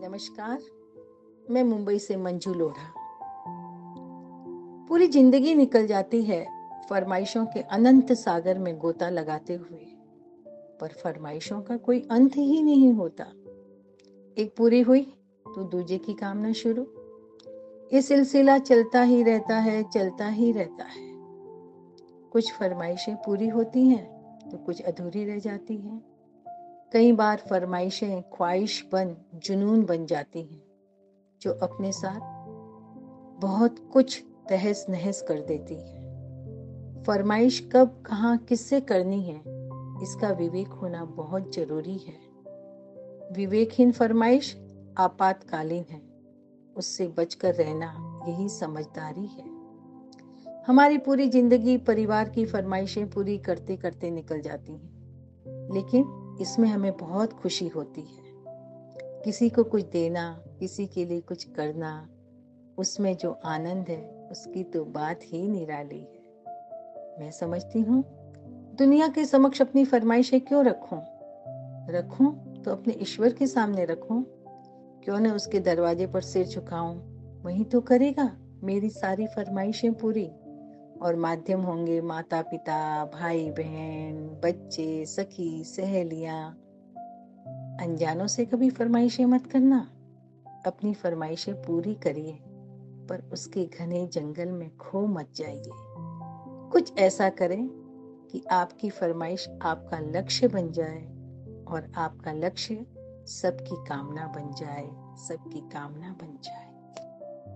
नमस्कार, मैं मुंबई से मंजू लोढ़ा। पूरी ज़िंदगी निकल जाती है फरमाइशों के अनंत सागर में गोता लगाते हुए। पर फरमाइशों का कोई अंत ही नहीं होता। एक पूरी हुई तो दूजे की कामना शुरू। ये सिलसिला चलता ही रहता है, चलता ही रहता है। कुछ फरमाइशें पूरी होती हैं तो कुछ अधूरी रह जाती हैं। कई बार फरमाइशें ख्वाहिश बन, जुनून बन जाती हैं, जो अपने साथ बहुत कुछ तहस नहस कर देती है। फरमाइश कब, कहाँ, किससे करनी है, इसका विवेक होना बहुत ज़रूरी है। विवेकहीन फरमाइश आपातकालीन है, उससे बचकर रहना यही समझदारी है। हमारी पूरी ज़िंदगी परिवार की फरमाइशें पूरी करते करते निकल जाती हैं, लेकिन इसमें हमें बहुत खुशी होती है। किसी को कुछ देना, किसी के लिए कुछ करना, उसमें जो आनंद है, उसकी तो बात ही निराली है। मैं समझती हूँ, दुनिया के समक्ष अपनी फरमाइशें क्यों रखूँ? रखूँ तो अपने ईश्वर के सामने रखूँ। क्यों न उसके दरवाजे पर सिर झुकाऊं? वही तो करेगा, मेरी सारी फरमाइशें पूरी। और माध्यम होंगे माता पिता भाई बहन बच्चे, सखी, सहेलियाँ। अनजानों से कभी फरमाइशें मत करना। अपनी फरमाइशें पूरी करिए, पर उसके घने जंगल में खो मत जाइए। कुछ ऐसा करें कि आपकी फरमाइश आपका लक्ष्य बन जाए और आपका लक्ष्य सबकी कामना बन जाए, सबकी कामना बन जाए।